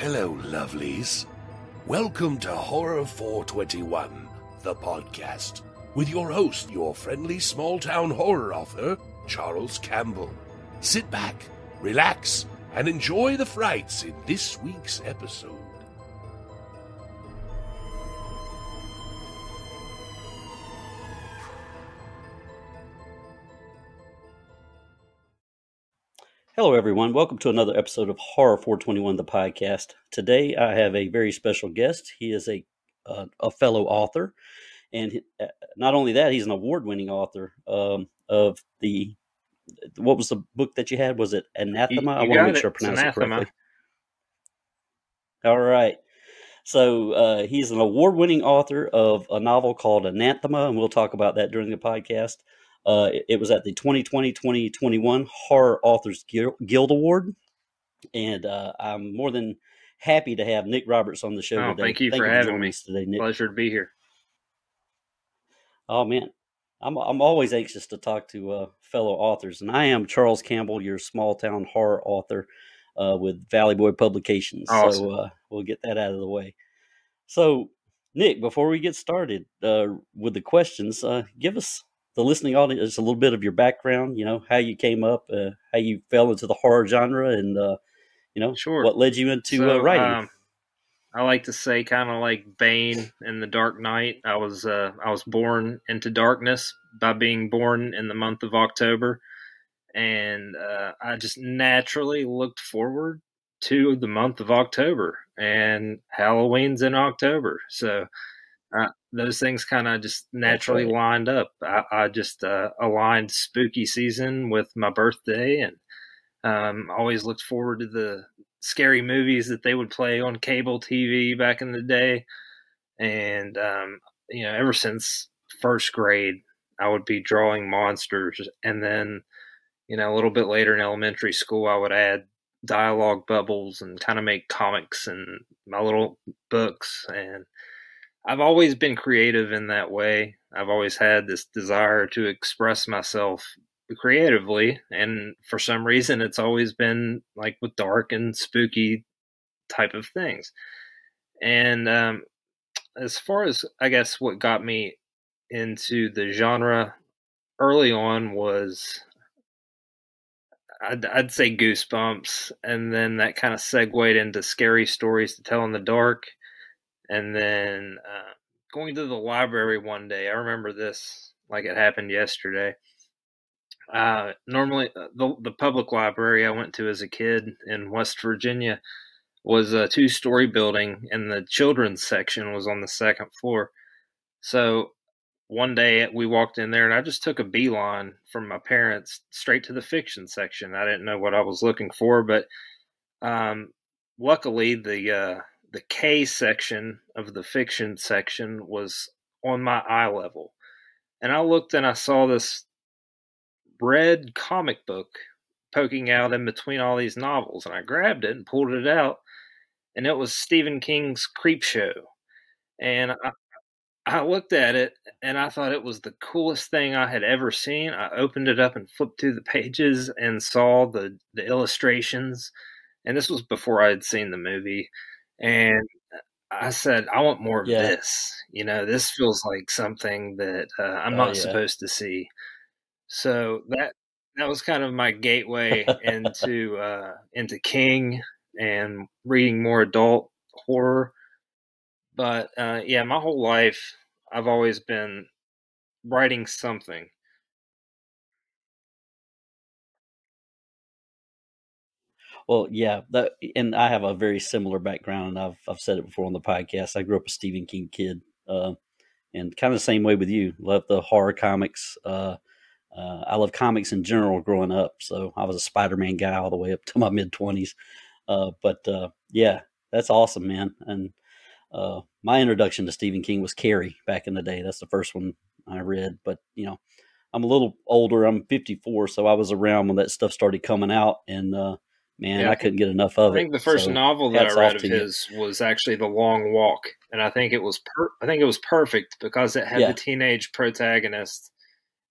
Hello, lovelies. Welcome to Horror 421, the podcast, with your host, your friendly small town horror author, Charles Campbell. Sit back, relax, and enjoy the frights in this week's episode. Hello, everyone. Welcome to another episode of Horror 421, the podcast. Today, I have a very special guest. He is a uh, a fellow author, and uh, not only that, he's an award-winning author um, of the what was the book that you had? Was it Anathema? I you want to make it. sure I pronounce it correctly. All right. So uh, he's an award-winning author of a novel called Anathema, and we'll talk about that during the podcast. Uh, it, it was at the 2020-2021 Horror Authors Guild, Award, and uh, I'm more than happy to have Nick Roberts on the show Oh, today. thank you for having joining me. today, Nick. Pleasure to be here. Oh man, I'm I'm always anxious to talk to uh, fellow authors, and I am Charles Campbell, your small town horror author uh, with Valley Boy Publications. So uh, we'll get that out of the way. So, Nick, before we get started uh, with the questions, uh, give us the listening audience a little bit of your background. You know how you came up, uh, how you fell into the horror genre, and uh, you know Sure. what led you into uh, writing. um, I like to say, kind of like Bane in The Dark Knight. I was uh, I was born into darkness by being born in the month of October, and uh, I just naturally looked forward to the month of October, and Halloween's in October, so. Uh, those things kind of just naturally right. lined up. I, I just uh, aligned spooky season with my birthday, and um, always looked forward to the scary movies that they would play on cable TV back in the day. And, um, you know, ever since first grade, I would be drawing monsters. And then, you know, a little bit later in elementary school, I would add dialogue bubbles and kind of make comics and my little books. And I've always been creative in that way. I've always had this desire to express myself creatively and for some reason it's always been like with dark and spooky type of things and um, as far as i guess what got me into the genre early on was i'd, I'd say goosebumps and then that kind of segued into scary stories to tell in the dark and then uh, going to the library one day i remember this like it happened yesterday uh, normally, uh, the the public library I went to as a kid in West Virginia was a two story building, and the children's section was on the second floor. So one day we walked in there, and I just took a beeline from my parents straight to the fiction section. I didn't know what I was looking for, but um, luckily the uh, the K section of the fiction section was on my eye level, and I looked and I saw this red comic book poking out in between all these novels and I grabbed it and pulled it out and it was Stephen King's Creepshow. And I, I looked at it and I thought it was the coolest thing I had ever seen. I opened it up and flipped through the pages and saw the the illustrations. And this was before I had seen the movie and I said I want more of Yeah. this. You know, this feels like something that uh, I'm Oh, not yeah. supposed to see. So that that was kind of my gateway into uh, into King and reading more adult horror. But uh, yeah, my whole life I've always been writing something. Well, yeah, that, and I have a very similar background. And I've I've said it before on the podcast. I grew up a Stephen King kid, uh, and kind of the same way with you. Love the horror comics. Uh, uh, I love comics in general growing up. So I was a Spider Man guy all the way up to my mid twenties. Uh, but uh, yeah, that's awesome, man. And uh, my introduction to Stephen King was Carrie back in the day. That's the first one I read. But you know, I'm a little older. I'm 54, so I was around when that stuff started coming out, and man, Yeah. I couldn't get enough of it. I think it. the first So, novel that I read of to you. his was actually The Long Walk, and I think it was per- I think it was perfect because it had Yeah. the teenage protagonist,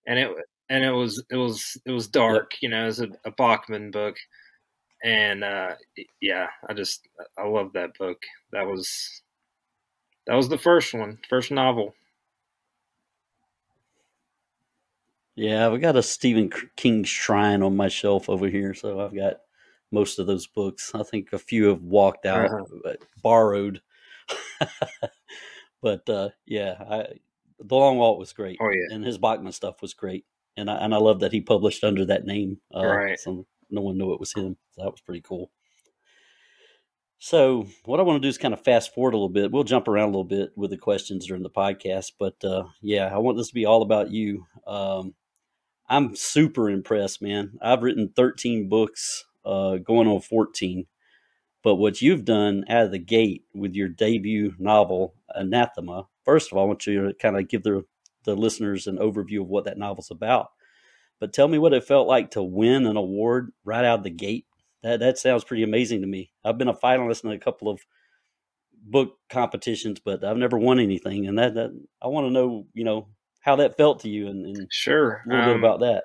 and it and it was it was it was dark. You know, it was a, a Bachman book, and uh, yeah, I just I love that book. That was that was the first one, first novel. Yeah, I've got a Stephen King shrine on my shelf over here, so I've got most of those books. I think a few have walked out, uh-huh. borrowed. but uh, yeah, I, the Long Walk was great. Oh yeah, and his Bachman stuff was great, and I and I love that he published under that name. Uh, right, so no one knew it was him. So that was pretty cool. So what I want to do is kind of fast forward a little bit. We'll jump around a little bit with the questions during the podcast, but uh, yeah, I want this to be all about you. Um, I'm super impressed, man. I've written 13 books, uh, going on 14. But what you've done out of the gate with your debut novel, Anathema, first of all, I want you to kind of give the, the listeners an overview of what that novel's about. But tell me what it felt like to win an award right out of the gate. That that sounds pretty amazing to me. I've been a finalist in a couple of book competitions, but I've never won anything. And that, that I want to know, you know, how that felt to you and, and sure a little um, bit about that.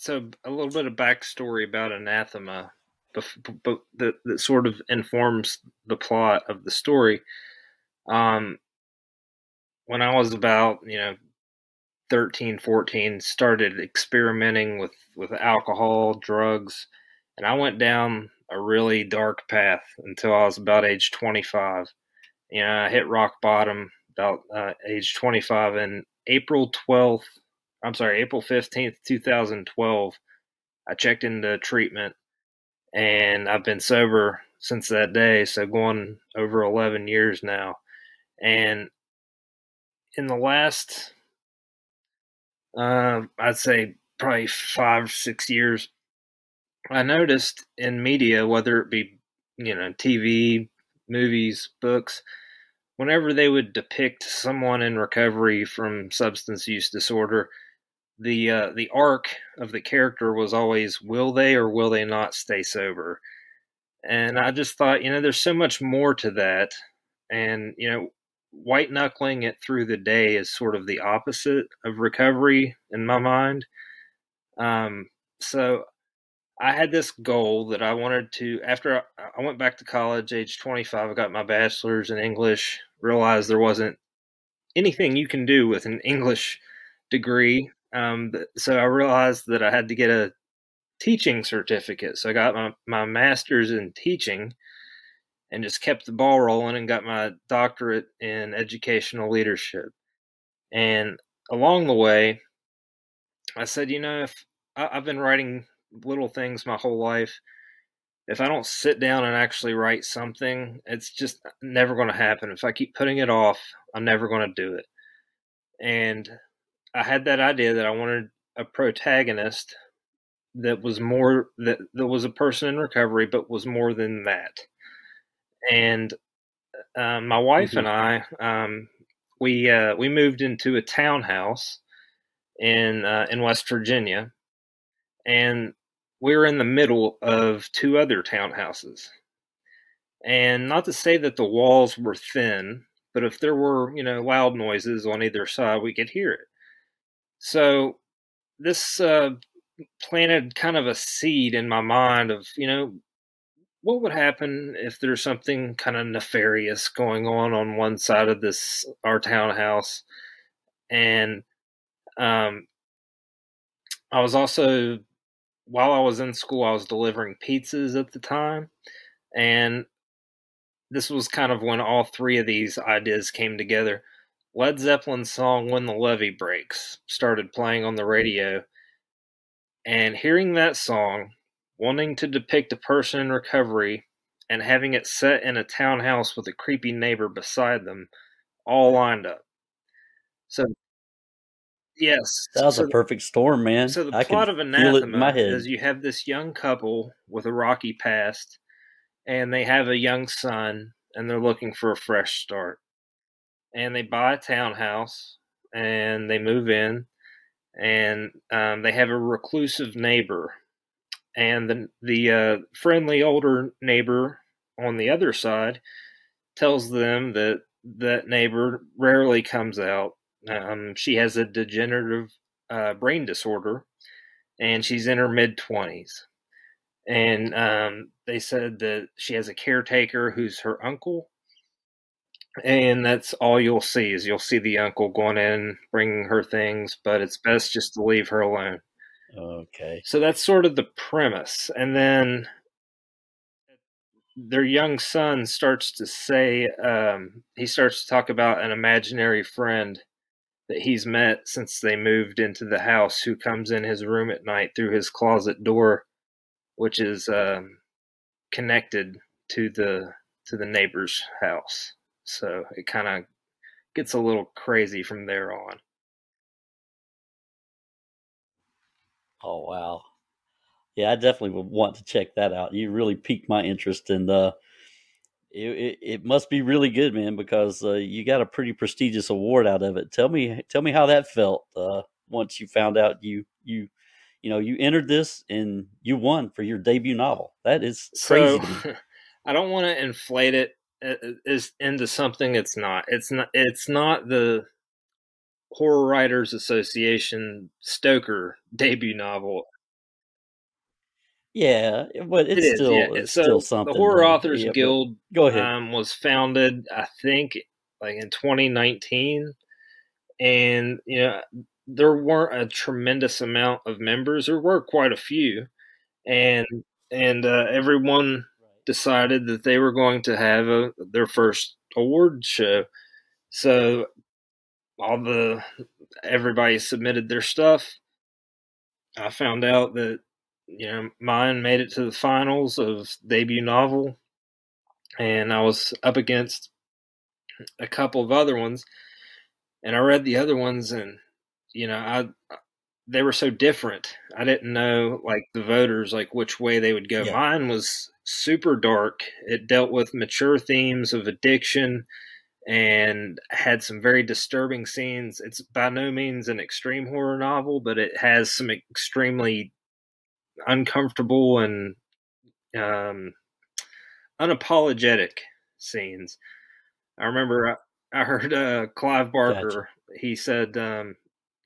So a little bit of backstory about Anathema, but, that, that sort of informs the plot of the story. Um, when I was about, you know, 13, 14, started experimenting with, with alcohol, drugs, and I went down a really dark path until I was about age 25. You know, I hit rock bottom about uh, age 25, and April 12th, I'm sorry, April 15th, 2012, I checked into treatment and I've been sober since that day. So going over 11 years now. And in the last, uh, I'd say probably five, six years, I noticed in media, whether it be, you know, TV, movies, books, whenever they would depict someone in recovery from substance use disorder, the uh, the arc of the character was always will they or will they not stay sober, and I just thought you know there's so much more to that, and you know white knuckling it through the day is sort of the opposite of recovery in my mind. Um, so I had this goal that I wanted to, after I, went back to college, age 25, I got my bachelor's in English, realized there wasn't anything you can do with an English degree. Um, so I realized that I had to get a teaching certificate. So I got my, my master's in teaching and just kept the ball rolling and got my doctorate in educational leadership. And along the way, I said, you know, if I, I've been writing little things my whole life. If I don't sit down and actually write something, it's just never going to happen. If I keep putting it off, I'm never going to do it. And I had that idea that I wanted a protagonist that was more that that was a person in recovery, but was more than that. And uh, my wife mm-hmm. and I, um, we uh, we moved into a townhouse in uh, in West Virginia, and we were in the middle of two other townhouses. And not to say that the walls were thin, but if there were, you know, loud noises on either side, we could hear it. So this uh, planted kind of a seed in my mind of, you know, what would happen if there's something kind of nefarious going on on one side of this our townhouse and um, I was also while I was in school, I was delivering pizzas at the time. And this was kind of when all three of these ideas came together. Led Zeppelin's song When the Levee Breaks started playing on the radio. And hearing that song, wanting to depict a person in recovery, and having it set in a townhouse with a creepy neighbor beside them all lined up. So Yes, that was so, a perfect storm, man. So the I plot of Anathema is you have this young couple with a rocky past, and they have a young son, and they're looking for a fresh start. And they buy a townhouse, and they move in, and um, they have a reclusive neighbor, and the the uh, friendly older neighbor on the other side tells them that that neighbor rarely comes out um, she has a degenerative uh, brain disorder, and she's in her mid twenties. and um, they said that she has a caretaker who's her uncle, and that's all you'll see is you'll see the uncle going in bringing her things, but it's best just to leave her alone. Okay. So that's sort of the premise, and then their young son starts to say um, he starts to talk about an imaginary friend that he's met since they moved into the house who comes in his room at night through his closet door which is um, connected to the to the neighbor's house so it kind of gets a little crazy from there on oh wow yeah, I definitely would want to check that out. You really piqued my interest, and uh, it, it, it must be really good, man, because uh, you got a pretty prestigious award out of it. Tell me, tell me how that felt uh, once you found out you you you know you entered this and you won for your debut novel. That is crazy. So, I don't want to inflate it is into something it's not. It's not. It's not the Horror Writers Association Stoker debut novel. Yeah, but it's It still yeah. it's So still something. the Horror Authors yeah, Guild Go ahead. um, was founded, I think, like in 2019, and you know there weren't a tremendous amount of members. There were quite a few, and and uh, everyone decided that they were going to have a, their first award show. So all the everybody submitted their stuff. I found out that you know mine made it to the finals of debut novel, and I was up against a couple of other ones, and I read the other ones, and you know I they were so different. I didn't know like the voters like which way they would go. Yeah. Mine was super dark. It dealt with mature themes of addiction and had some very disturbing scenes. It's by no means an extreme horror novel, but it has some extremely uncomfortable and um, unapologetic scenes. I remember I, I heard uh, Clive Barker. He said, um,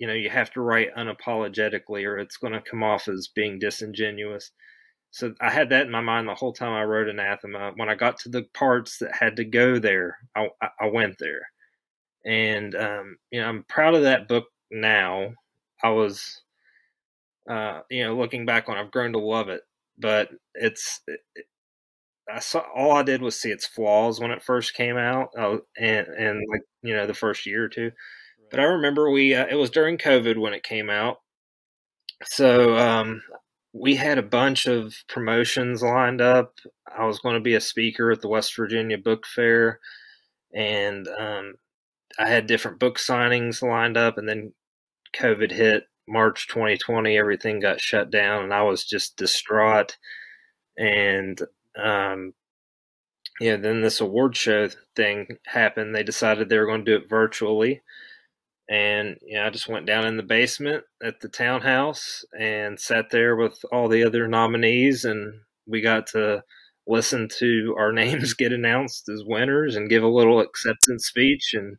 "You know, you have to write unapologetically, or it's going to come off as being disingenuous." So I had that in my mind the whole time I wrote Anathema. When I got to the parts that had to go there, I, I went there, and um, you know, I'm proud of that book now. I was, uh, you know, looking back on, I've grown to love it, but it's. It, I saw all I did was see its flaws when it first came out, uh, and and like you know the first year or two. But I remember we uh, it was during COVID when it came out, so um, we had a bunch of promotions lined up. I was going to be a speaker at the West Virginia Book Fair, and um, I had different book signings lined up, and then COVID hit March 2020. Everything got shut down, and I was just distraught. And um, yeah, then this award show thing happened. They decided they were going to do it virtually. And you know, I just went down in the basement at the townhouse and sat there with all the other nominees, and we got to listen to our names get announced as winners and give a little acceptance speech, and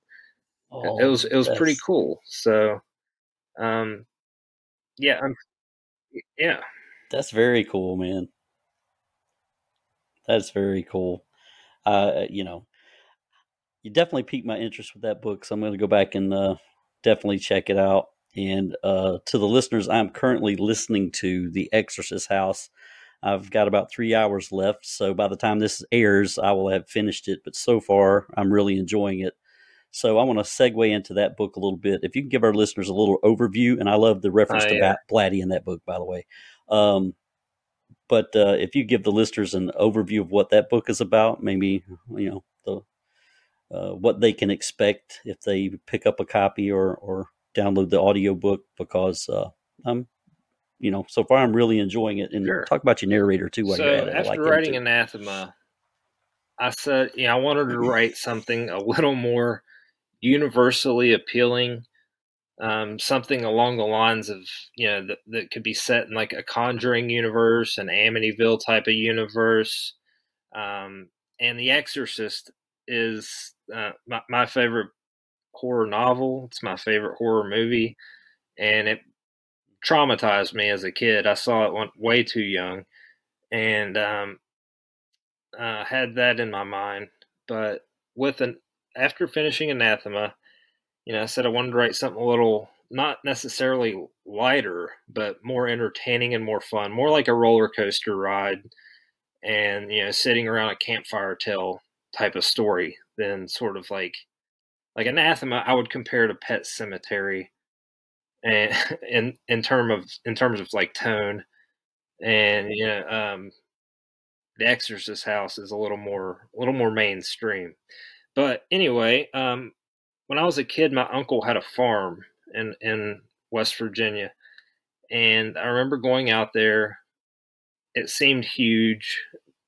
Oh, it was it was pretty cool. So, um, yeah, I'm, yeah, That's very cool, man. That's very cool. Uh, you know, you definitely piqued my interest with that book, so I'm going to go back and uh, definitely check it out. And uh, to the listeners, I'm currently listening to The Exorcist House. I've got about three hours left, so by the time this airs, I will have finished it. But so far, I'm really enjoying it. So I want to segue into that book a little bit. If you can give our listeners a little overview, and I love the reference Oh, to yeah. Blatty in that book, by the way. Um, but uh, if you give the listeners an overview of what that book is about, maybe you know uh, what they can expect if they pick up a copy or or download the audio book, because uh, I'm you know so far I'm really enjoying it. And Sure. talk about your narrator too while so you're at it. After like writing. Anathema, I said, yeah, I wanted to write something a little more universally appealing, um, something along the lines of you know that, that could be set in like a Conjuring universe, an Amityville type of universe, um, and The Exorcist is uh, my, my favorite horror novel. It's my favorite horror movie, and it traumatized me as a kid. I saw it way too young, and um, uh, had that in my mind. But with an after finishing Anathema, you know, I said I wanted to write something a little not necessarily lighter, but more entertaining and more fun, more like a roller coaster ride, and you know, sitting around a campfire tale type of story than sort of like like anathema. I would compare to Pet Sematary and in in term of in terms of like tone, and you know, um, the Exorcist House is a little more a little more mainstream. But anyway, um, when I was a kid, my uncle had a farm in in West Virginia, and I remember going out there. It seemed huge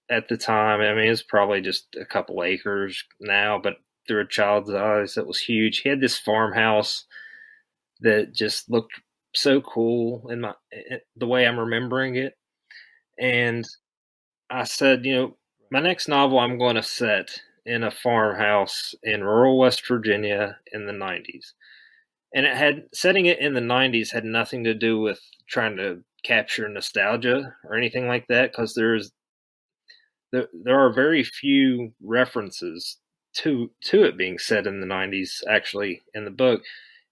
at the time. I mean, it's probably just a couple acres now, but through a child's eyes, it was huge. He had this farmhouse that just looked so cool in my eh, the way I'm remembering it, and I said, you know, my next novel I'm going to set in a farmhouse in rural West Virginia in the 90s. And it had setting it in the 90s had nothing to do with trying to capture nostalgia or anything like that because there's there, there are very few references to to it being set in the 90s actually in the book.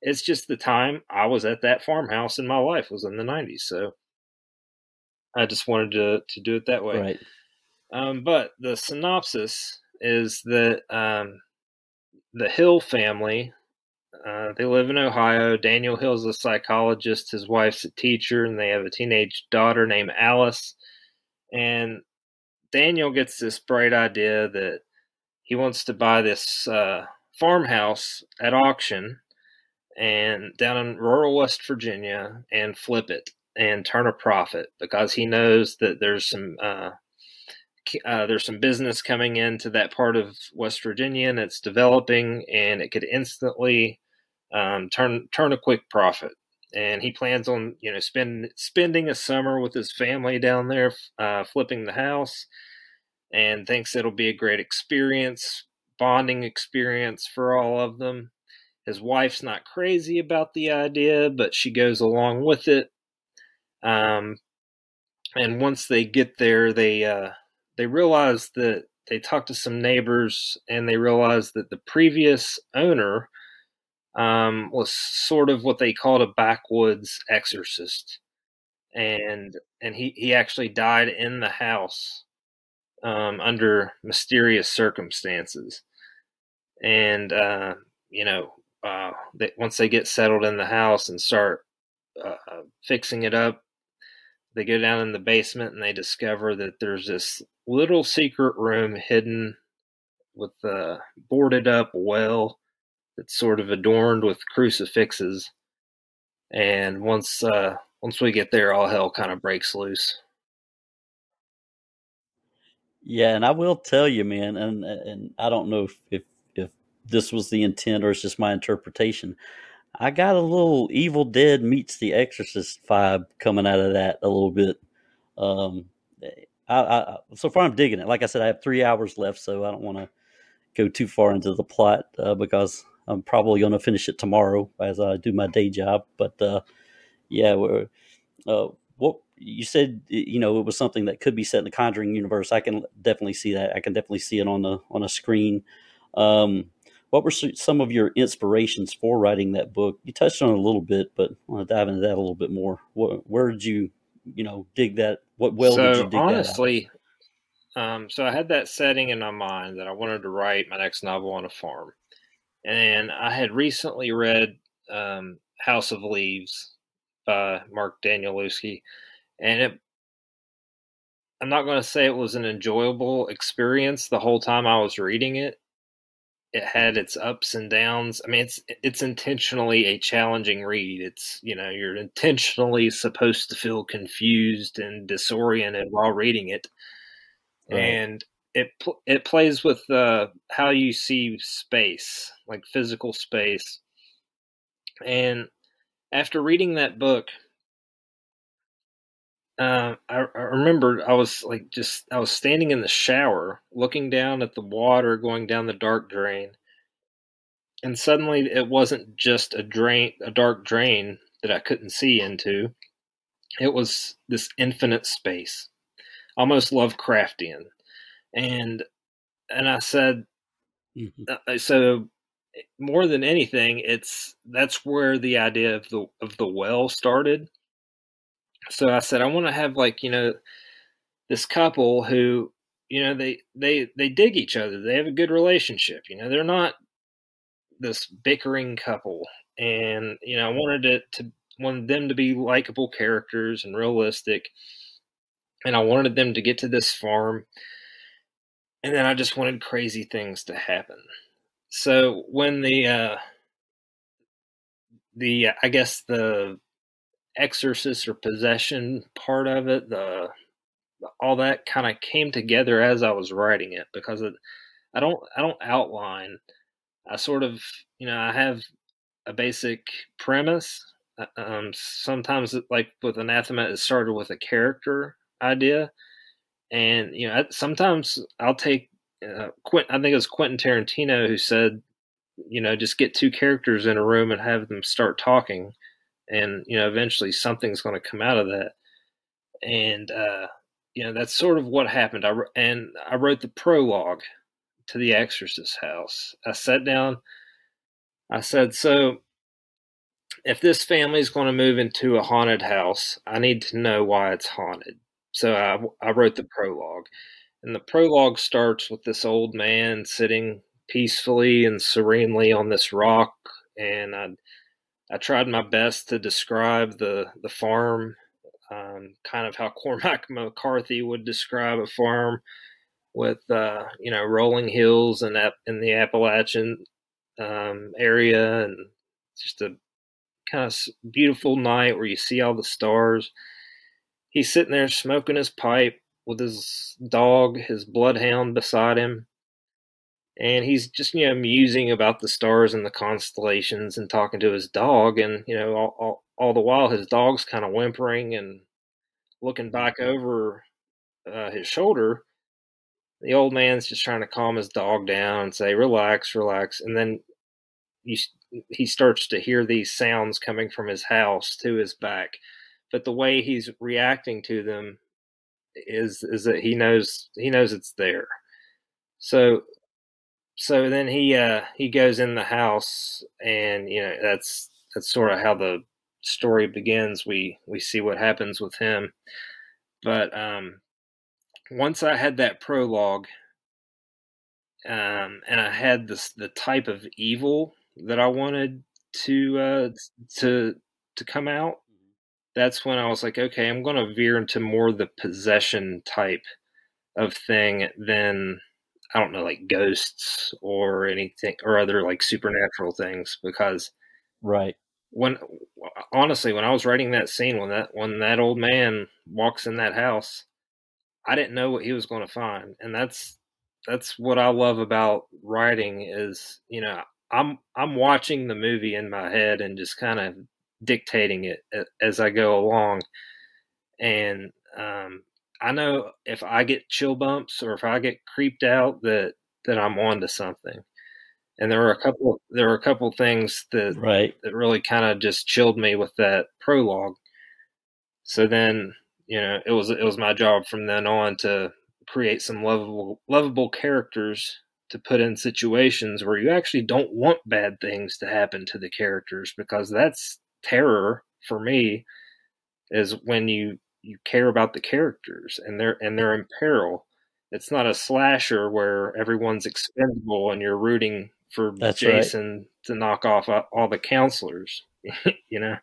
It's just the time i was at that farmhouse in my life was in the 90s so i just wanted to to do it that way. Right. um, but the synopsis is that um, the hill family uh, they live in ohio. Daniel hill's is a psychologist his wife's a teacher and they have a teenage daughter named alice. And Daniel gets this bright idea that he wants to buy this uh, farmhouse at auction and down in rural West Virginia and flip it and turn a profit because he knows that there's some uh, uh, there's some business coming into that part of West Virginia and it's developing and it could instantly um, turn turn a quick profit. And he plans on you know spend spending a summer with his family down there uh, flipping the house and thinks it'll be a great experience bonding experience for all of them. His wife's not crazy about the idea but she goes along with it. Um, and once they get there they uh, they realize that they talk to some neighbors and they realize that the previous owner um, was sort of what they called a backwoods exorcist, and and he he actually died in the house um, under mysterious circumstances, and uh, you know uh, they, once they get settled in the house and start uh, fixing it up, they go down in the basement and they discover that there's this little secret room hidden with a boarded up well that's sort of adorned with crucifixes. And once uh, once we get there, all hell kind of breaks loose. Yeah, and I will tell you, man, and and I don't know if if, this was the intent or it's just my interpretation. I got a little Evil Dead meets The Exorcist vibe coming out of that a little bit. Um, I, I so far I'm digging it. Like I said, I have three hours left, so I don't want to go too far into the plot uh, because I'm probably going to finish it tomorrow as I do my day job. But uh, yeah, we're, uh, you said, you know, it was something that could be set in the Conjuring universe. I can definitely see that. I can definitely see it on the on a screen. Um, what were some of your inspirations for writing that book? You touched on it a little bit, but I want to dive into that a little bit more. What, where did you, you know, dig that? What well so did you dig honestly, um, so I had that setting in my mind that I wanted to write my next novel on a farm, and I had recently read um, House of Leaves by Mark Danielewski, and it. I'm not going to say it was an enjoyable experience the whole time I was reading it. It had its ups and downs. I mean, it's it's intentionally a challenging read. It's you know you're intentionally supposed to feel confused and disoriented while reading it, Right. and it pl- it plays with uh, how you see space, like physical space. And after reading that book, uh, I, I remembered I was like just I was standing in the shower, looking down at the water going down the dark drain, and suddenly it wasn't just a drain, a dark drain that I couldn't see into. It was this infinite space. almost Lovecraftian, and and I said, Mhm. uh, so more than anything, it's that's where the idea of the of the well started. So I said I want to have like you know this couple who you know they they they dig each other. They have a good relationship. You know they're not this bickering couple, and you know I wanted it to wanted them to be likable characters and realistic, and I wanted them to get to this farm, and then I just wanted crazy things to happen. So when the uh, the I guess the exorcist or possession part of it, the all that kind of came together as I was writing it because it, I don't I don't outline. I sort of you know I have a basic premise. Uh, Um, sometimes it, like with anathema, it started with a character idea, and you know sometimes I'll take uh, Quint. I think it was Quentin Tarantino who said, you know, just get two characters in a room and have them start talking, and you know eventually something's going to come out of that and uh, you know that's sort of what happened. I and I wrote the prologue to the Exorcist house. I sat down. I said, "So, if this family is going to move into a haunted house, I need to know why it's haunted." So I, I wrote the prologue, and the prologue starts with this old man sitting peacefully and serenely on this rock, and I I tried my best to describe the the farm um, kind of how Cormac McCarthy would describe a farm with uh, you know rolling hills and in the Appalachian um, area, and just a kind of beautiful night where you see all the stars. He's sitting there smoking his pipe with his dog, his bloodhound, beside him. And he's just, you know, musing about the stars and the constellations and talking to his dog. And, you know, all, all, all the while his dog's kind of whimpering and looking back over uh, his shoulder. The old man's just trying to calm his dog down and say, "Relax, relax." And then you, he starts to hear these sounds coming from his house to his back, but the way he's reacting to them is is that he knows he knows it's there. So so then he uh he goes in the house and you know that's that's sort of how the story begins. We we see what happens with him. But um once I had that prologue, um, and I had this the type of evil that I wanted to uh, to to come out, that's when I was like, okay, I'm going to veer into more the possession type of thing than I don't know, like ghosts or anything or other like supernatural things. Because Right. when honestly, when I was writing that scene, when that when that old man walks in that house, I didn't know what he was going to find, and that's that's what I love about writing is you know I'm I'm watching the movie in my head and just kind of dictating it as I go along, and um, I know if I get chill bumps or if I get creeped out that that I'm onto something. And there were a couple there were a couple things that Right. that really kind of just chilled me with that prologue. So then, you know, it was it was my job from then on to create some lovable lovable characters to put in situations where you actually don't want bad things to happen to the characters because that's terror for me is when you you care about the characters and they're and they're in peril. It's not a slasher where everyone's expendable and you're rooting for That's right. Jason to knock off uh, all the counselors, you know.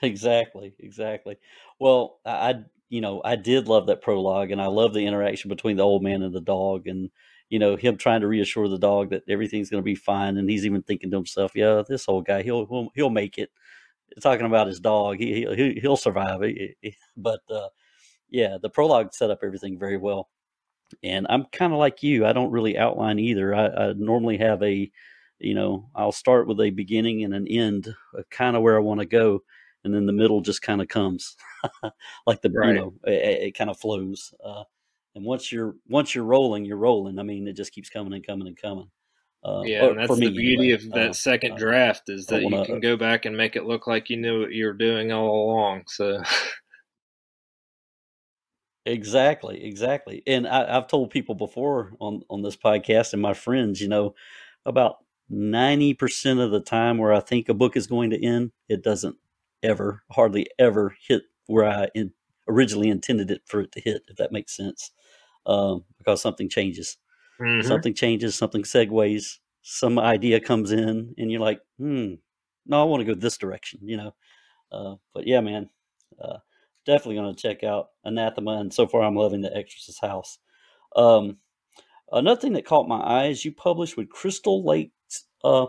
Exactly, exactly. Well, I, I, you know, I did love that prologue, and I love the interaction between the old man and the dog, and you know, him trying to reassure the dog that everything's going to be fine, and he's even thinking to himself, "Yeah, this old guy, he'll he'll, he'll make it." Talking about his dog, he he he'll survive. He- he- But uh, yeah, the prologue set up everything very well, and I'm kind of like you. I don't really outline either. I, I normally have a, you know, I'll start with a beginning and an end, kind of where I want to go and then the middle just kind of comes like the Right. you know it, it kind of flows uh, and once you're once you're rolling you're rolling i mean it just keeps coming and coming and coming uh, Yeah, and that's me the beauty anyway. of that Uh, second uh, draft is that don't you can go back and make it look like you knew what you were doing all along. So Exactly, exactly. And I, have told people before on on this podcast and my friends, you know, about ninety percent of the time where I think a book is going to end, it doesn't ever, hardly ever hit where I in, originally intended it for it to hit. If that makes sense, um, because something changes, mm-hmm. something changes, something segues, some idea comes in, and you're like, hmm, no, I want to go this direction, you know. Uh, but yeah, man. Uh, definitely going to check out Anathema, and so far I'm loving The Exorcist House. Um, another thing that caught my eye is you published with Crystal Lake, uh,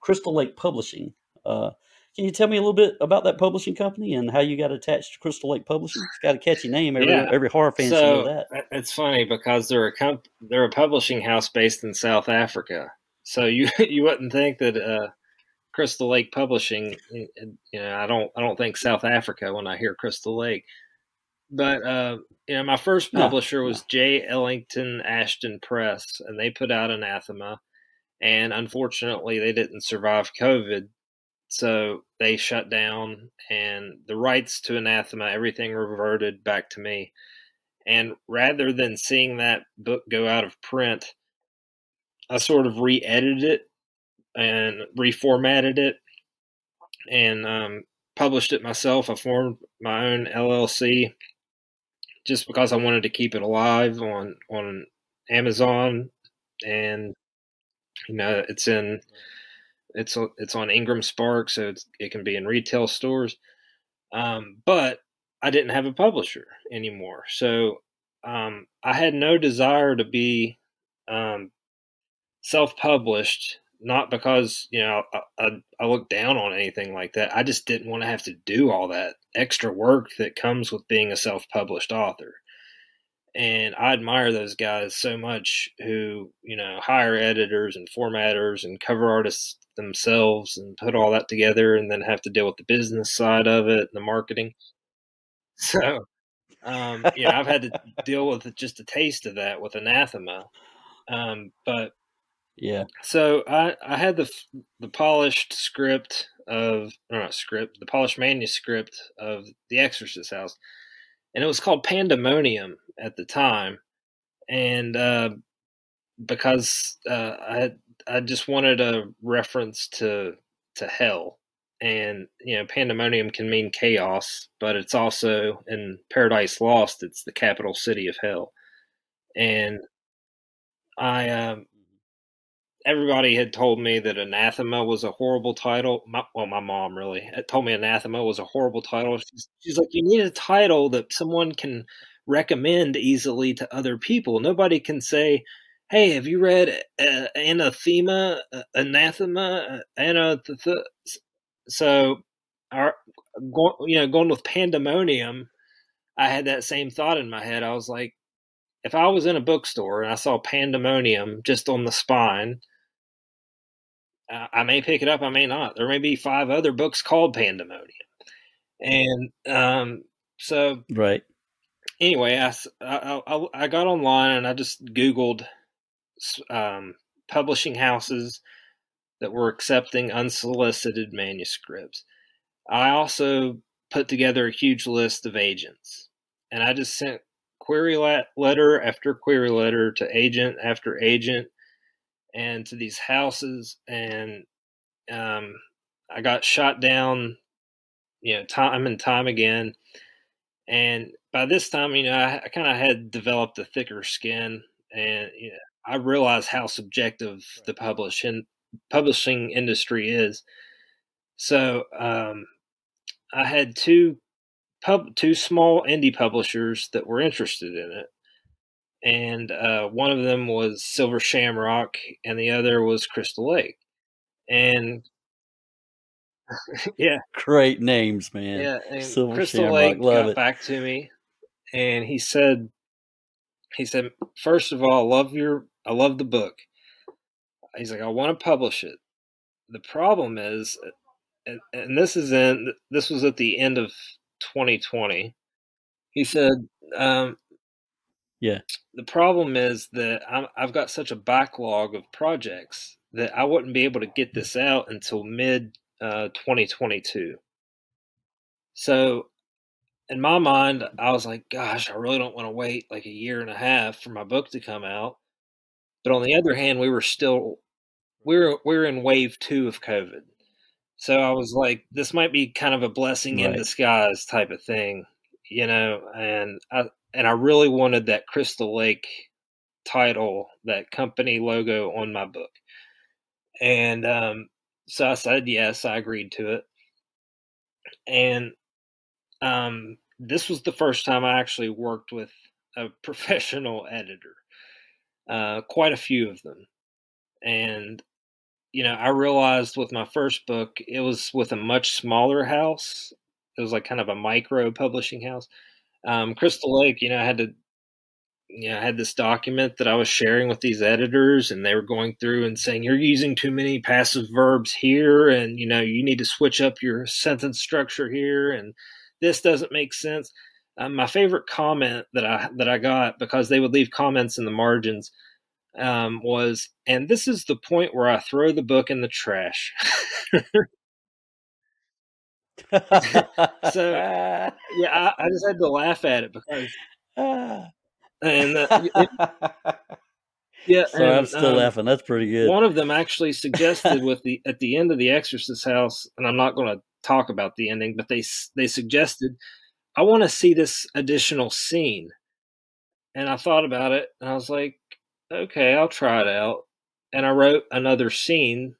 Crystal Lake Publishing. Uh, can you tell me a little bit about that publishing company and how you got attached to Crystal Lake Publishing? It's got a catchy name. Every yeah. every horror fan so, know that. It's funny because they're a comp- they're a publishing house based in South Africa. So you you wouldn't think that uh, Crystal Lake Publishing. You know, I don't I don't think South Africa when I hear Crystal Lake. But uh, you know, my first publisher was J. Ellington Ashton Press, and they put out Anathema, and unfortunately, they didn't survive COVID, so they shut down, and the rights to Anathema, everything reverted back to me. And rather than seeing that book go out of print, I sort of re-edited it and reformatted it and um, published it myself. I formed my own LLC just because I wanted to keep it alive on on Amazon, and you know it's in it's it's on IngramSpark, so it can be in retail stores. Um, but I didn't have a publisher anymore, so um, I had no desire to be um, self-published not because you know I, I, I look down on anything like that. I just didn't want to have to do all that extra work that comes with being a self-published author. And I admire those guys so much who you know hire editors and formatters and cover artists themselves and put all that together, and then have to deal with the business side of it and the marketing. So, um, yeah, I've had to deal with just a taste of that with Anathema. Um, but yeah. So I I had the the polished script of not script the polished manuscript of The Exorcist House, and it was called Pandemonium at the time, and uh, because uh, I I just wanted a reference to to hell, and you know Pandemonium can mean chaos, but it's also in Paradise Lost. It's the capital city of hell, and I um, everybody had told me that anathema was a horrible title. My, well, my mom really told me anathema was a horrible title. She's, she's, like, you need a title that someone can recommend easily to other people. Nobody can say, "Hey, have you read uh, anathema, uh, anathema, uh, anath-? So, our, go, you know, going with pandemonium, I had that same thought in my head. I was like, if I was in a bookstore and I saw pandemonium just on the spine I may pick it up, I may not. There may be five other books called Pandemonium, and um, so right. Anyway, I, I, I got online and I just Googled um, publishing houses that were accepting unsolicited manuscripts. I also put together a huge list of agents, and I just sent query letter after query letter to agent after agent and to these houses, and um, I got shot down, you know, time and time again. And by this time, you know, I, I kind of had developed a thicker skin, and you know, I realized how subjective the publishing publishing industry is. So um, I had two pub two small indie publishers that were interested in it, and uh, one of them was Silver Shamrock, and the other was Crystal Lake. And yeah, great names, man. Yeah, and Silver Crystal Shamrock, Lake got it. back to me, and he said, he said, first of all, love your, I love the book. He's like, I want to publish it. The problem is, and, and this is in, this was at the end of 2020. He said, um, yeah. The problem is that i have got such a backlog of projects that I wouldn't be able to get this out until mid uh, 2022. So in my mind, I was like, gosh, I really don't want to wait like a year and a half for my book to come out. But on the other hand, we were still we were we were in wave two of COVID. So I was like, this might be kind of a blessing in disguise type of thing, you know, and I and I really wanted that Crystal Lake title, that company logo on my book. And um, so I said yes, I agreed to it. And um, this was the first time I actually worked with a professional editor, uh, quite a few of them. And, you know, I realized with my first book, it was with a much smaller house. It was like kind of a micro publishing house. Um, Crystal Lake, you know, I had to, you know, I had this document that I was sharing with these editors, and they were going through and saying, You're using too many passive verbs here, and, you know, you need to switch up your sentence structure here, and this doesn't make sense. Um, my favorite comment that I that I got because they would leave comments in the margins um, was, and this is the point where I throw the book in the trash. So, yeah, I, I just had to laugh at it because, and uh, it- yeah, so I'm still um, laughing. That's pretty good. One of them actually suggested with the at the end of the Exorcist house, and I'm not going to talk about the ending, but they they suggested I want to see this additional scene, and I thought about it, and I was like, okay, I'll try it out, and I wrote another scene,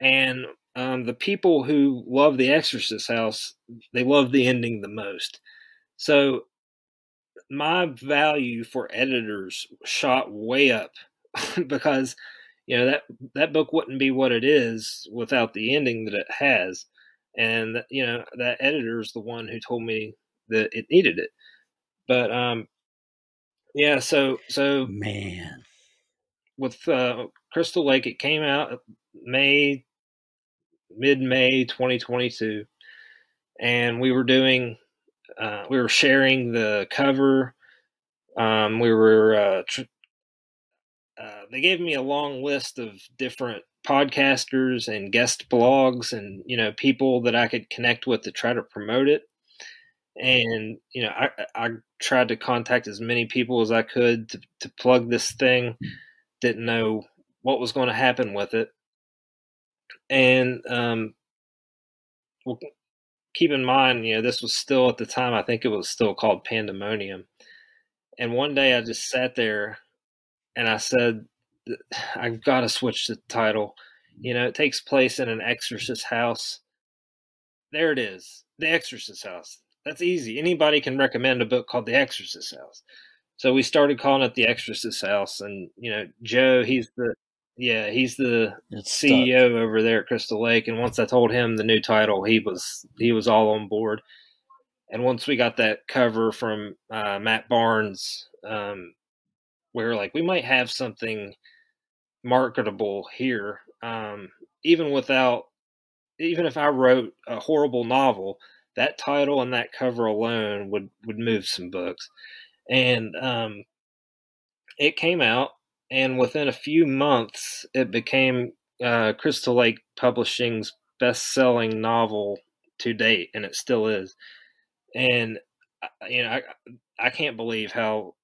and um, the people who love the Exorcist house, they love the ending the most, so my value for editors shot way up because you know that that book wouldn't be what it is without the ending that it has and you know that editor is the one who told me that it needed it but um yeah so so Man. with uh, crystal lake it came out may mid-may 2022 and we were doing uh, we were sharing the cover um, we were uh, tr- uh, they gave me a long list of different podcasters and guest blogs and you know people that I could connect with to try to promote it. And you know, I, I tried to contact as many people as I could to, to plug this thing. Didn't know what was going to happen with it, and um, well, keep in mind, you know, this was still at the time. I think it was still called Pandemonium. And one day, I just sat there and I said, I've got to switch the title. You know, it takes place in an exorcist house. There it is, The Exorcist House. That's easy. Anybody can recommend a book called The Exorcist House. So we started calling it The Exorcist House, and you know, Joe, he's the yeah, he's the It's stuck. CEO over there at Crystal Lake. And once I told him the new title, he was he was all on board. And once we got that cover from uh, Matt Barnes, um, we were like, we might have something marketable here, um, even without, even if I wrote a horrible novel, that title and that cover alone would would move some books. And um, it came out, and within a few months, it became uh, Crystal Lake Publishing's best-selling novel to date, and it still is. And uh, you know, I I can't believe how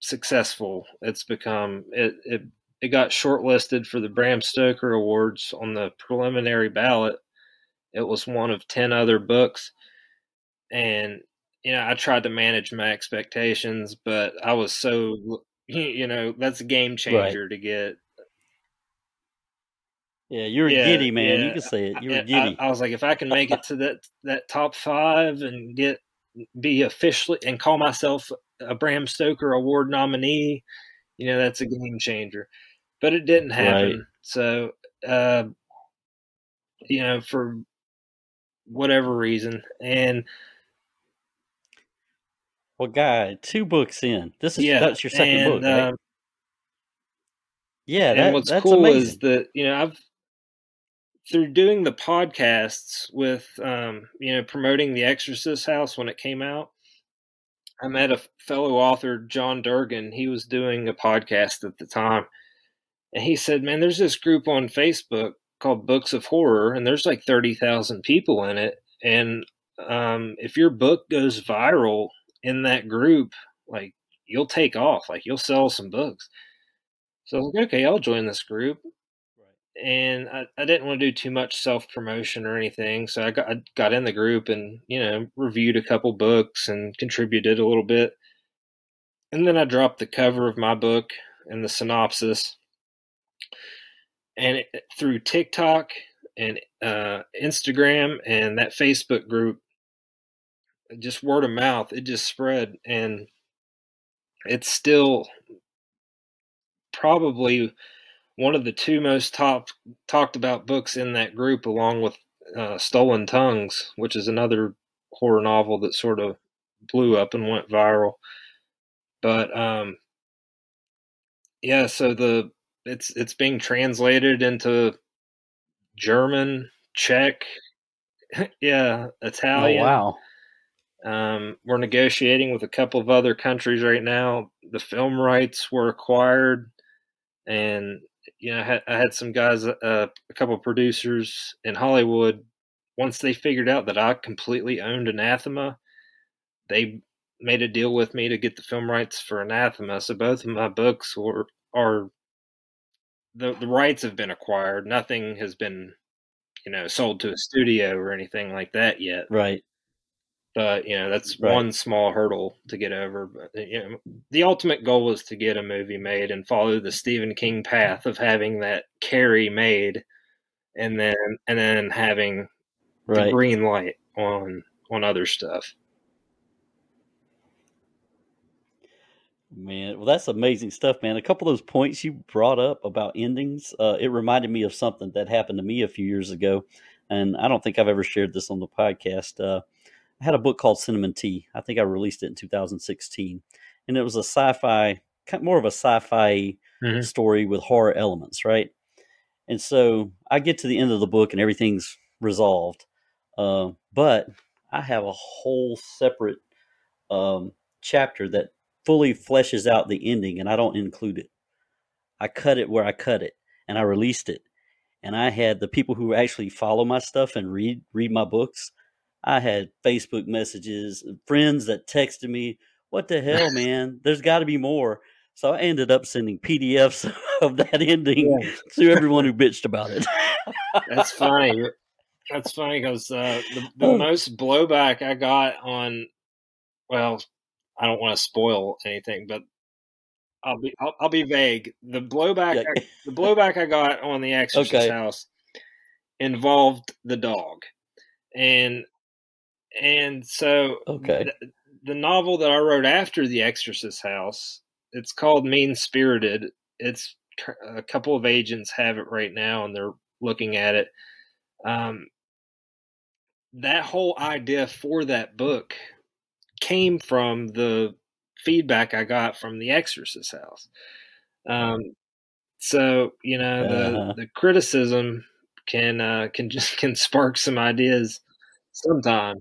successful it's become. It it it got shortlisted for the Bram Stoker Awards on the preliminary ballot. It was one of ten other books, and you know I tried to manage my expectations, but I was so you know that's a game changer to get. Yeah, you're Yeah, giddy, man. You can say it. You're I- giddy. I, I was like, if I can make it to that that top five and get be officially and call myself a Bram Stoker Award nominee, you know, that's a game changer. But it didn't happen. Right. So, uh, you know, for whatever reason, and well, guy, two books in. This is yeah, that's your second and, book, right? um, yeah, and that, what's that's cool amazing. is that you know I've through doing the podcasts with um, you know promoting the Exorcist House when it came out. I met a fellow author, John Durgan. He was doing a podcast at the time, and he said, "Man, there's this group on Facebook called Books of Horror, and there's like thirty thousand people in it, and um, if your book goes viral in that group, like you'll take off, like you'll sell some books. So I was like, okay, I'll join this group. And I, I didn't want to do too much self promotion or anything. So I got, I got in the group and, you know, reviewed a couple books and contributed a little bit. And then I dropped the cover of my book and the synopsis. And through TikTok and uh, Instagram and that Facebook group, just word of mouth, it just spread. And it's still probably one of the two most top talked about books in that group, along with uh, Stolen Tongues, which is another horror novel that sort of blew up and went viral. But um, yeah, so the it's it's being translated into German, Czech, yeah, Italian. Oh, wow. Um, we're negotiating with a couple of other countries right now. The film rights were acquired, and you know, I had, I had some guys, uh, a couple of producers in Hollywood. Once they figured out that I completely owned Anathema, they made a deal with me to get the film rights for Anathema. So both of my books were are the the rights have been acquired. Nothing has been, you know, sold to a studio or anything like that yet. Right. But you know, that's Right. one small hurdle to get over. But uh, you know, the ultimate goal is to get a movie made and follow the Stephen King path of having that Carrie made, and then and then having the green light on on other stuff. Man, well, that's amazing stuff, man. A couple of those points you brought up about endings, uh, it reminded me of something that happened to me a few years ago, and I don't think I've ever shared this on the podcast. Uh, I had a book called Cinnamon Tea. I think I released it in 2016, and it was a sci-fi, kind more of a sci-fi Mhm. story with horror elements, right? And so I get to the end of the book and everything's resolved, uh, but I have a whole separate um, chapter that fully fleshes out the ending, and I don't include it. I cut it where I cut it, and I released it. And I had the people who actually follow my stuff and read read my books. I had Facebook messages, friends that texted me, "What the hell, man? There's got to be more." So I ended up sending PDFs of that ending to everyone who bitched about it. That's funny. That's funny because uh, the, the Oh. most blowback I got on, well, I don't want to spoil anything, but I'll be I'll, I'll be vague. The blowback Yeah. I, the blowback I got on the Exorcist Okay. house involved the dog, and and so Okay. the, the novel that I wrote after the Exorcist house, it's called Mean Spirited. It's a couple of agents have it right now, and they're looking at it. Um, that whole idea for that book came from the feedback I got from the Exorcist house. Um, so you know the Uh-huh. the criticism can uh, can just can spark some ideas sometime.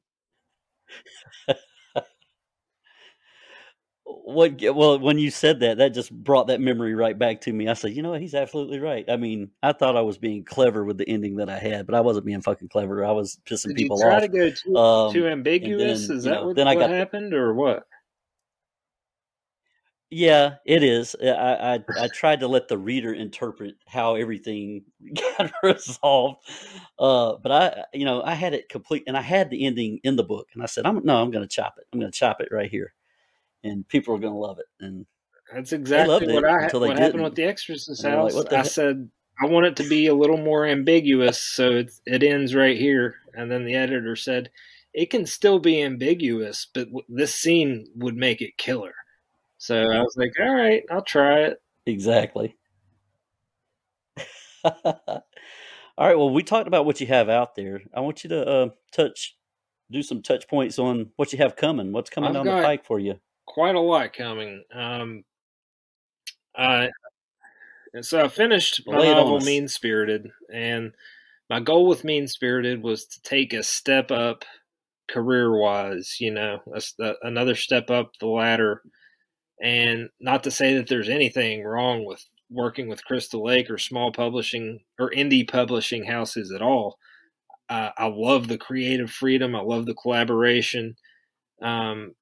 What well when you said that that just brought that memory right back to me. I said you know what? He's absolutely right. I mean i thought i was being clever with the ending that i had but i wasn't being fucking clever. I was pissing Did you people try off to go too, Um, too ambiguous? then, Is that know, what, then I got- happened, or what? yeah it is. I, I i tried to let the reader interpret how everything got resolved uh but i you know i had it complete and i had the ending in the book and i said i'm no i'm gonna chop it. I'm gonna chop it right here and people are gonna love it and That's exactly what I until they what happened didn't. with the Exorcist they're like, house. The I he-" said I want it to be a little more ambiguous, so it it ends right here. And then the editor said it can still be ambiguous, but w- this scene would make it killer. So I was like, all right, I'll try it. Exactly. All right. Well, we talked about what you have out there. I want you to uh, touch, do some touch points on what you have coming. What's coming I've down got- the pike for you? Quite a lot coming. Um, I and so I finished my Lay novel. Mean Spirited, and my goal with Mean Spirited was to take a step up career wise, you know, a a- another step up the ladder. And not to say that there's anything wrong with working with Crystal Lake or small publishing or indie publishing houses at all. Uh, I love the creative freedom. I love the collaboration. Um,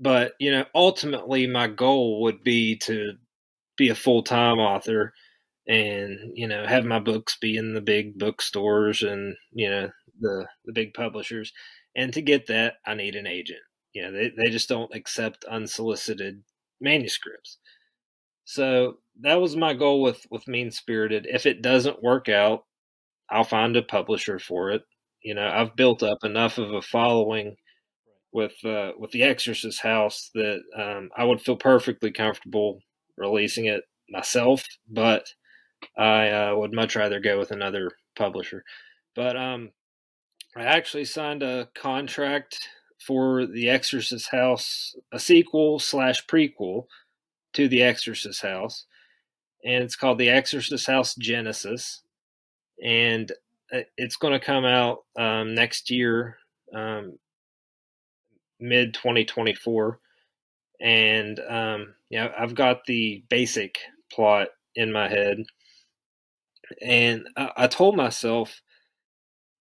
but you know, ultimately, my goal would be to be a full time author, and you know, have my books be in the big bookstores and you know the the big publishers. And to get that, I need an agent. You know, they they just don't accept unsolicited manuscripts. So that was my goal with with Mean Spirited. If it doesn't work out, I'll find a publisher for it. You know, I've built up enough of a following with uh, with the Exorcist House that um, I would feel perfectly comfortable releasing it myself, but I uh, would much rather go with another publisher. But um, I actually signed a contract for the Exorcist House, a sequel slash prequel to the Exorcist House, and it's called the Exorcist House Genesis, and uh, it's going to come out um, next year. Um, mid 2024 and um yeah i've got the basic plot in my head. And I, I, told myself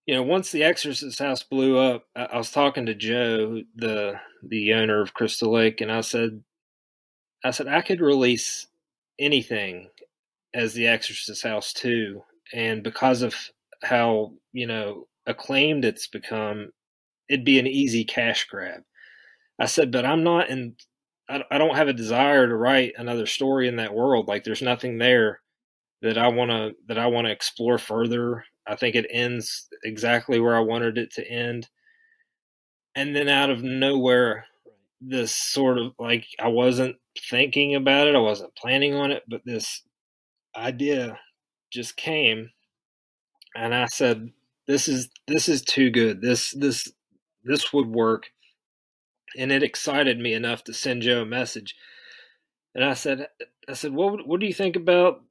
you know once the exorcist house blew up I, was talking to joe the the owner of crystal lake and i said i said i could release anything as the exorcist house too. And because of how you know acclaimed it's become it'd be an easy cash grab. I said, but I'm not in, I, I don't have a desire to write another story in that world. Like there's nothing there that I want to, that I want to explore further. I think it ends exactly where I wanted it to end. And then out of nowhere, this sort of like I wasn't thinking about it, I wasn't planning on it, but this idea just came and I said, this is this is too good. This this this would work. And it excited me enough to send Joe a message. And I said, I said, what, what do you think about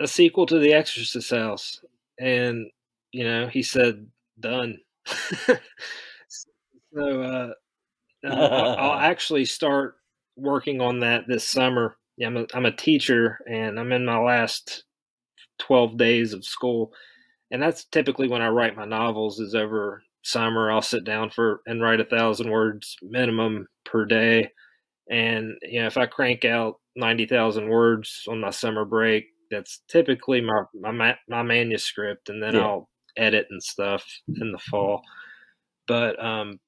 a sequel to The Exorcist House? And, you know, he said, done. so, uh, I'll, I'll actually start working on that this summer. Yeah, I'm a, I'm a teacher and I'm in my last 12 days of school. And that's typically when I write my novels is over summer i'll sit down for and write a thousand words minimum per day. And you know if i crank out 90000 words on my summer break that's typically my my, my manuscript and then yeah. i'll edit and stuff in the fall. But um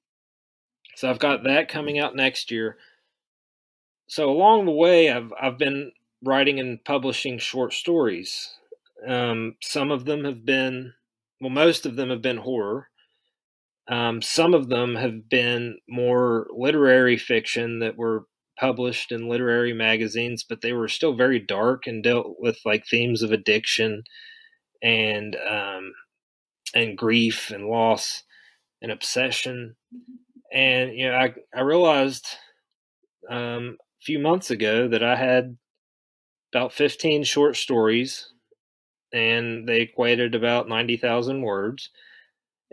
so i've got that coming out next year. So along the way i've i've been writing and publishing short stories. Um some of them have been well most of them have been horror um, some of them have been more literary fiction that were published in literary magazines, but they were still very dark and dealt with like themes of addiction and um, and grief and loss and obsession. And you know, I I realized um, a few months ago that I had about fifteen short stories, and they equated about ninety thousand words.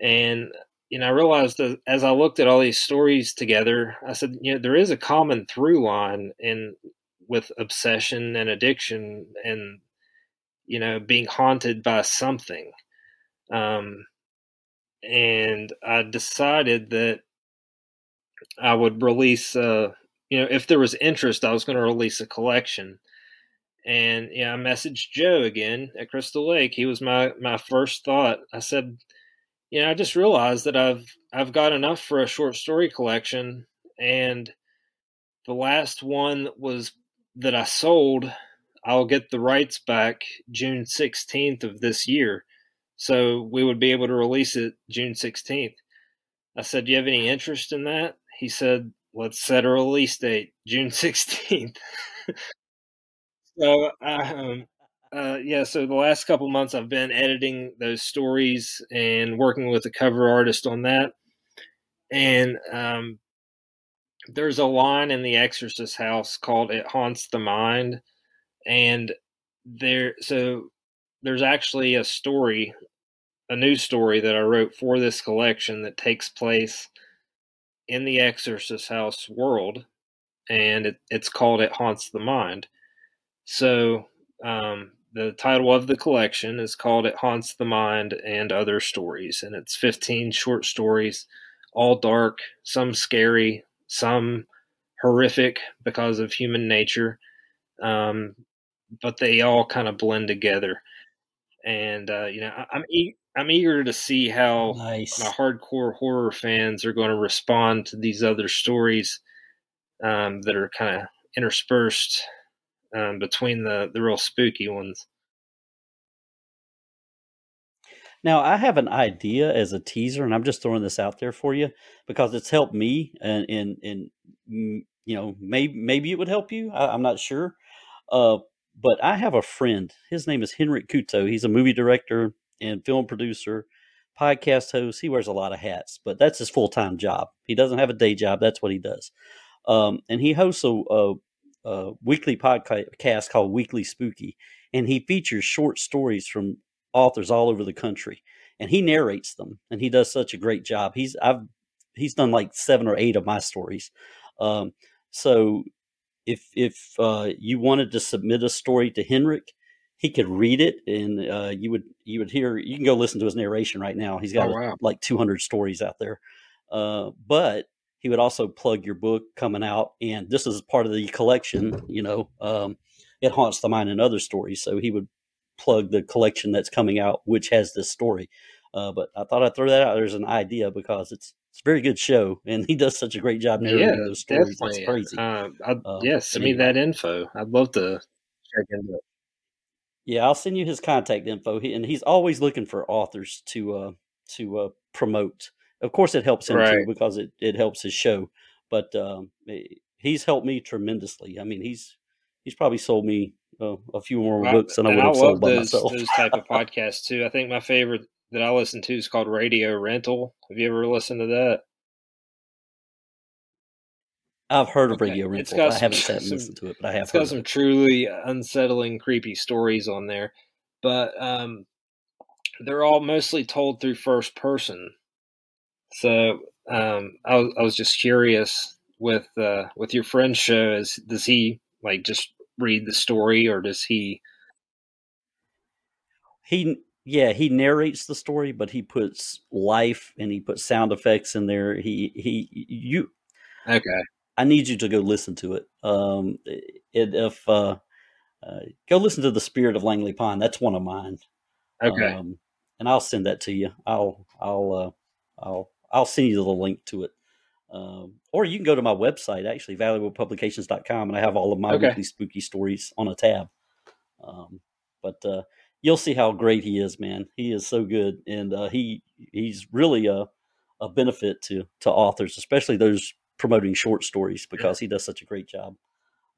And you know, I realized as I looked at all these stories together, I said, you know, there is a common through line in with obsession and addiction and you know being haunted by something. Um, and I decided that I would release, uh, you know, if there was interest, I was going to release a collection. And yeah, I messaged Joe again at Crystal Lake. He was my my first thought. I said, you know, I just realized that I've I've got enough for a short story collection, and the last one was that I sold. I'll get the rights back June 16th of this year, so we would be able to release it June 16th. I said, "Do you have any interest in that?" He said, "Let's set a release date, June 16th." so um, uh, yeah, so the last couple months I've been editing those stories and working with a cover artist on that. And um, there's a line in the Exorcist house called "It Haunts the Mind," and there, so there's actually a story, a new story that I wrote for this collection that takes place in the Exorcist house world, and it, it's called "It Haunts the Mind." So um, the title of the collection is called It Haunts the Mind and Other Stories. And it's 15 short stories, all dark, some scary, some horrific because of human nature. Um, but they all kind of blend together. And, uh, you know, I, I'm, e- I'm eager to see how Nice. my hardcore horror fans are going to respond to these other stories um, that are kind of interspersed um, between the, the real spooky ones. Now, I have an idea as a teaser, and I'm just throwing this out there for you because it's helped me, and and and mm, you know maybe maybe it would help you. I, I'm not sure, uh, but I have a friend. His name is Henrik Kuto. He's a movie director and film producer, podcast host. He wears a lot of hats, but that's his full time job. He doesn't have a day job. That's what he does, um, and he hosts a, a, a weekly podcast called Weekly Spooky, and he features short stories from authors all over the country and he narrates them and he does such a great job. He's i've he's done like seven or eight of my stories. Um, so if if uh, you wanted to submit a story to henrik he could read it and uh, you would you would hear you can go listen to his narration right now. He's got Oh, wow. like 200 stories out there. Uh, but he would also plug your book coming out and this is part of the collection you know um, it haunts the mind and other stories so he would plug the collection that's coming out, which has this story. Uh, but I thought I'd throw that out there as an idea because it's it's a very good show, and he does such a great job narrating Yeah, those stories. definitely. It's crazy. Uh, I, Uh, yeah, send me that info. I'd love to check into it. Yeah, I'll send you his contact info, he, and he's always looking for authors to uh, to uh, promote. Of course, it helps him too because it, it helps his show. But um, eh, he's helped me tremendously. I mean, he's he's probably sold me uh, a few more I- books than I would have sold by those, myself. those type of podcasts too. I think my favorite that I listen to is called Radio Rental. Have you ever listened to that? I've heard of Okay. Radio It's Rental. got I haven't sat and some- listened to it, but I have It's got some it. truly unsettling, creepy stories on there, but um, they're all mostly told through first person. So um, I was I was just curious with uh, with your friend's show. Is does he like just read the story, or does he? he yeah he narrates the story but he puts life and he puts sound effects in there. He he you Okay, i need you to go listen to it. Um it, if uh, uh go listen to the spirit of langley pond that's one of mine. Okay, um and i'll send that to you. I'll i'll uh i'll i'll send you the link to it. Um, or you can go to my website actually valleyboypublications.com and i have all of my Okay. weekly spooky stories on a tab. Um, but uh, you'll see how great he is man. He is so good and uh, he he's really a, a benefit to to authors especially those promoting short stories because he does such a great job.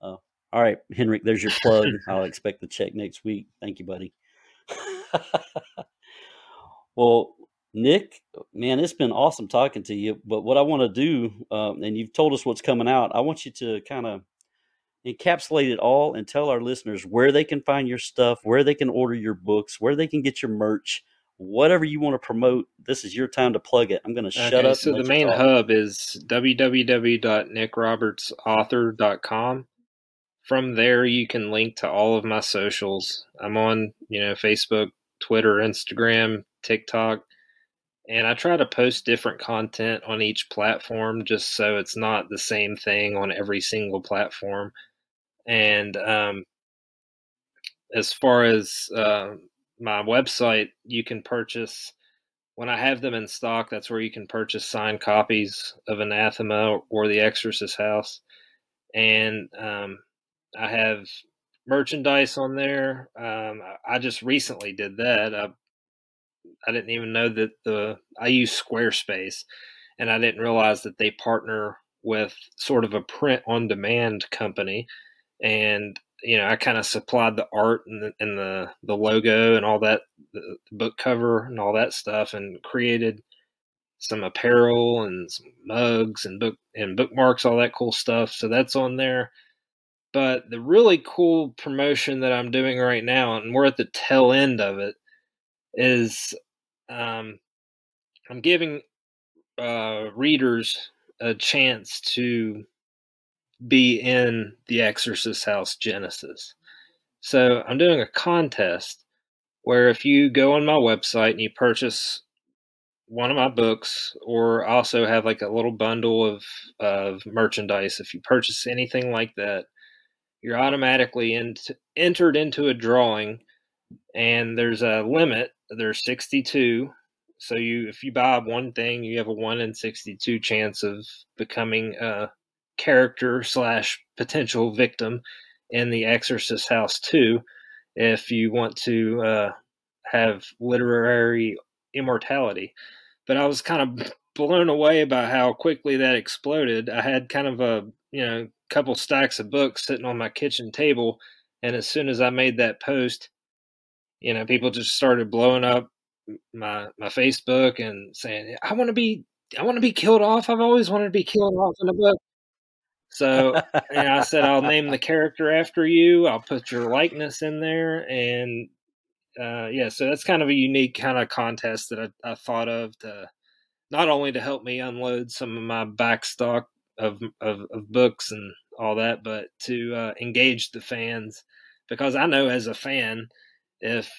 Uh, all right henrik there's your plug. I'll expect the check next week. Thank you buddy. Well nick man it's been awesome talking to you but what i want to do um, and you've told us what's coming out i want you to kind of encapsulate it all and tell our listeners where they can find your stuff, where they can order your books, where they can get your merch, whatever you want to promote. This is your time to plug it. I'm going to shut okay. up. So the main hub is www.nickrobertsauthor.com. From there, you can link to all of my socials. I'm on, you know, Facebook, Twitter, Instagram, TikTok, and I try to post different content on each platform just so it's not the same thing on every single platform. And um, as far as uh, my website, you can purchase when I have them in stock. That's where you can purchase signed copies of Anathema or The Exorcist House, and um, I have merchandise on there. Um, I just recently did that. I, I didn't even know that the I use Squarespace, and I didn't realize that they partner with sort of a print on demand company, and you know I kind of supplied the art and the, and the the logo and all that, the book cover and all that stuff, and created some apparel and some mugs and book and bookmarks, all that cool stuff. So that's on there. But the really cool promotion that I'm doing right now, and we're at the tail end of it, is um, I'm giving uh, readers a chance to be in the Exorcist House Genesis. So I'm doing a contest where if you go on my website and you purchase one of my books, or also have like a little bundle of of merchandise, if you purchase anything like that, you're automatically in, entered into a drawing, and there's a limit. There's 62. So you, if you buy one thing, you have a one in 62 chance of becoming a character slash potential victim in the Exorcist House 2 if you want to uh, have literary immortality. But I was kind of blown away by how quickly that exploded. I had kind of a you know couple stacks of books sitting on my kitchen table, and as soon as I made that post, you know, people just started blowing up my my Facebook and saying, "I want to be I want to be killed off. I've always wanted to be killed off in a book." So and I said, I'll name the character after you. I'll put your likeness in there. And uh, yeah, so that's kind of a unique kind of contest that I, I thought of to not only to help me unload some of my back stock of, of, of books and all that, but to uh, engage the fans. Because I know as a fan, if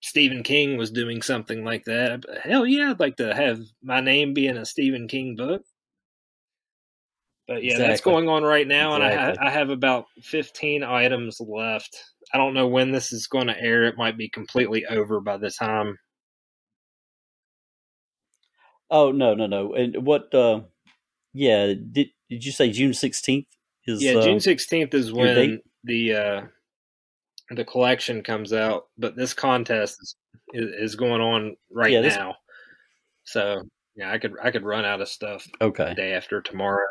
Stephen King was doing something like that, hell yeah, I'd like to have my name be in a Stephen King book. But yeah, exactly. that's going on right now, exactly. and I, I have about 15 items left. I don't know when this is going to air. It might be completely over by the time. Oh no, no, no! And what? Uh, yeah, did did you say June 16th? Is yeah, June 16th uh, is when the uh, the collection comes out. But this contest is is going on right yeah, this... now. So yeah, I could I could run out of stuff. Okay, day after tomorrow.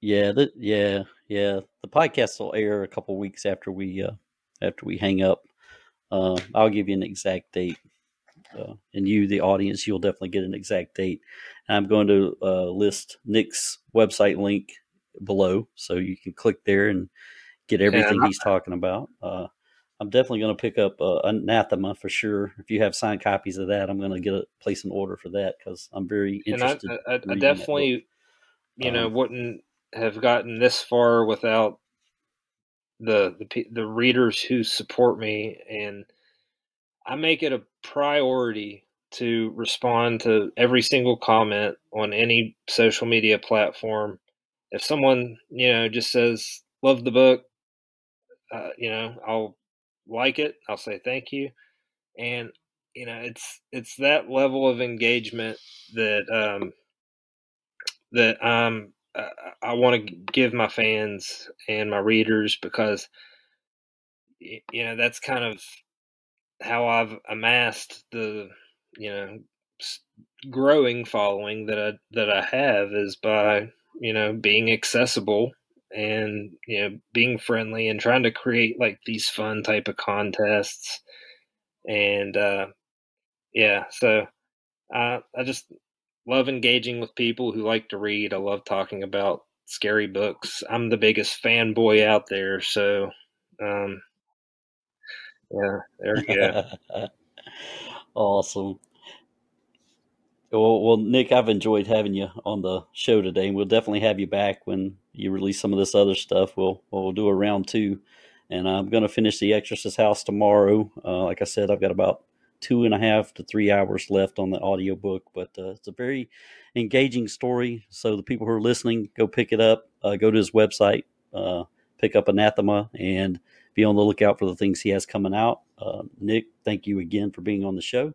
Yeah, that yeah, yeah. The podcast will air a couple weeks after we uh after we hang up. Uh, I'll give you an exact date. Uh, and you, the audience, you'll definitely get an exact date. And I'm going to uh, list Nick's website link below, so you can click there and get everything he's talking about. Uh, I'm definitely going to pick up uh, Anathema for sure. If you have signed copies of that, I'm going to get a place an order for that because I'm very interested. And I, I, I definitely, you know, um, wouldn't have gotten this far without the the the readers who support me, and I make it a priority to respond to every single comment on any social media platform. If someone you know just says love the book, uh, you know I'll like it. I'll say thank you, and you know it's it's that level of engagement that um, that I'm I want to give my fans and my readers because you know that's kind of how I've amassed the you know growing following that I that I have is by you know being accessible and you know being friendly and trying to create like these fun type of contests and uh yeah so I I just love engaging with people who like to read. I love talking about scary books. I'm the biggest fanboy out there, so um, yeah, there we go. awesome. Well, well, Nick, I've enjoyed having you on the show today, and we'll definitely have you back when you release some of this other stuff. We'll we'll do a round two, and I'm going to finish the Exorcist House tomorrow. Uh, like I said, I've got about two and a half to three hours left on the audiobook, but uh, it's a very engaging story. So the people who are listening, go pick it up, uh, go to his website, uh, pick up Anathema, and be on the lookout for the things he has coming out. Uh, Nick, thank you again for being on the show.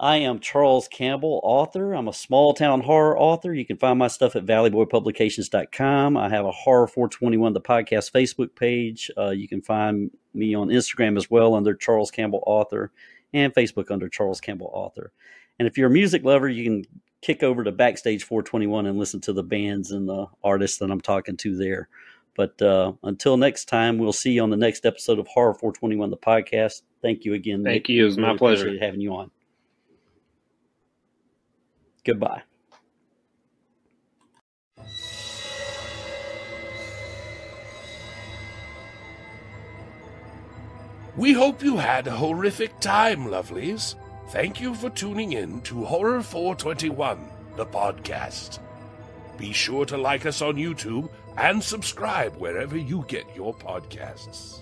I am Charles Campbell, author. I'm a small town horror author. You can find my stuff at valleyboypublications.com. I have a Horror 421, the podcast Facebook page. Uh, you can find me on Instagram as well under Charles Campbell Author and Facebook under Charles Campbell Author. And if you're a music lover, you can kick over to Backstage 421 and listen to the bands and the artists that I'm talking to there. But uh, until next time, we'll see you on the next episode of Horror 421, the podcast. Thank you again. Thank Nick. you. It was my pleasure having you on. Goodbye. We hope you had a horrific time, lovelies. Thank you for tuning in to Horror 421, the podcast. Be sure to like us on YouTube and subscribe wherever you get your podcasts.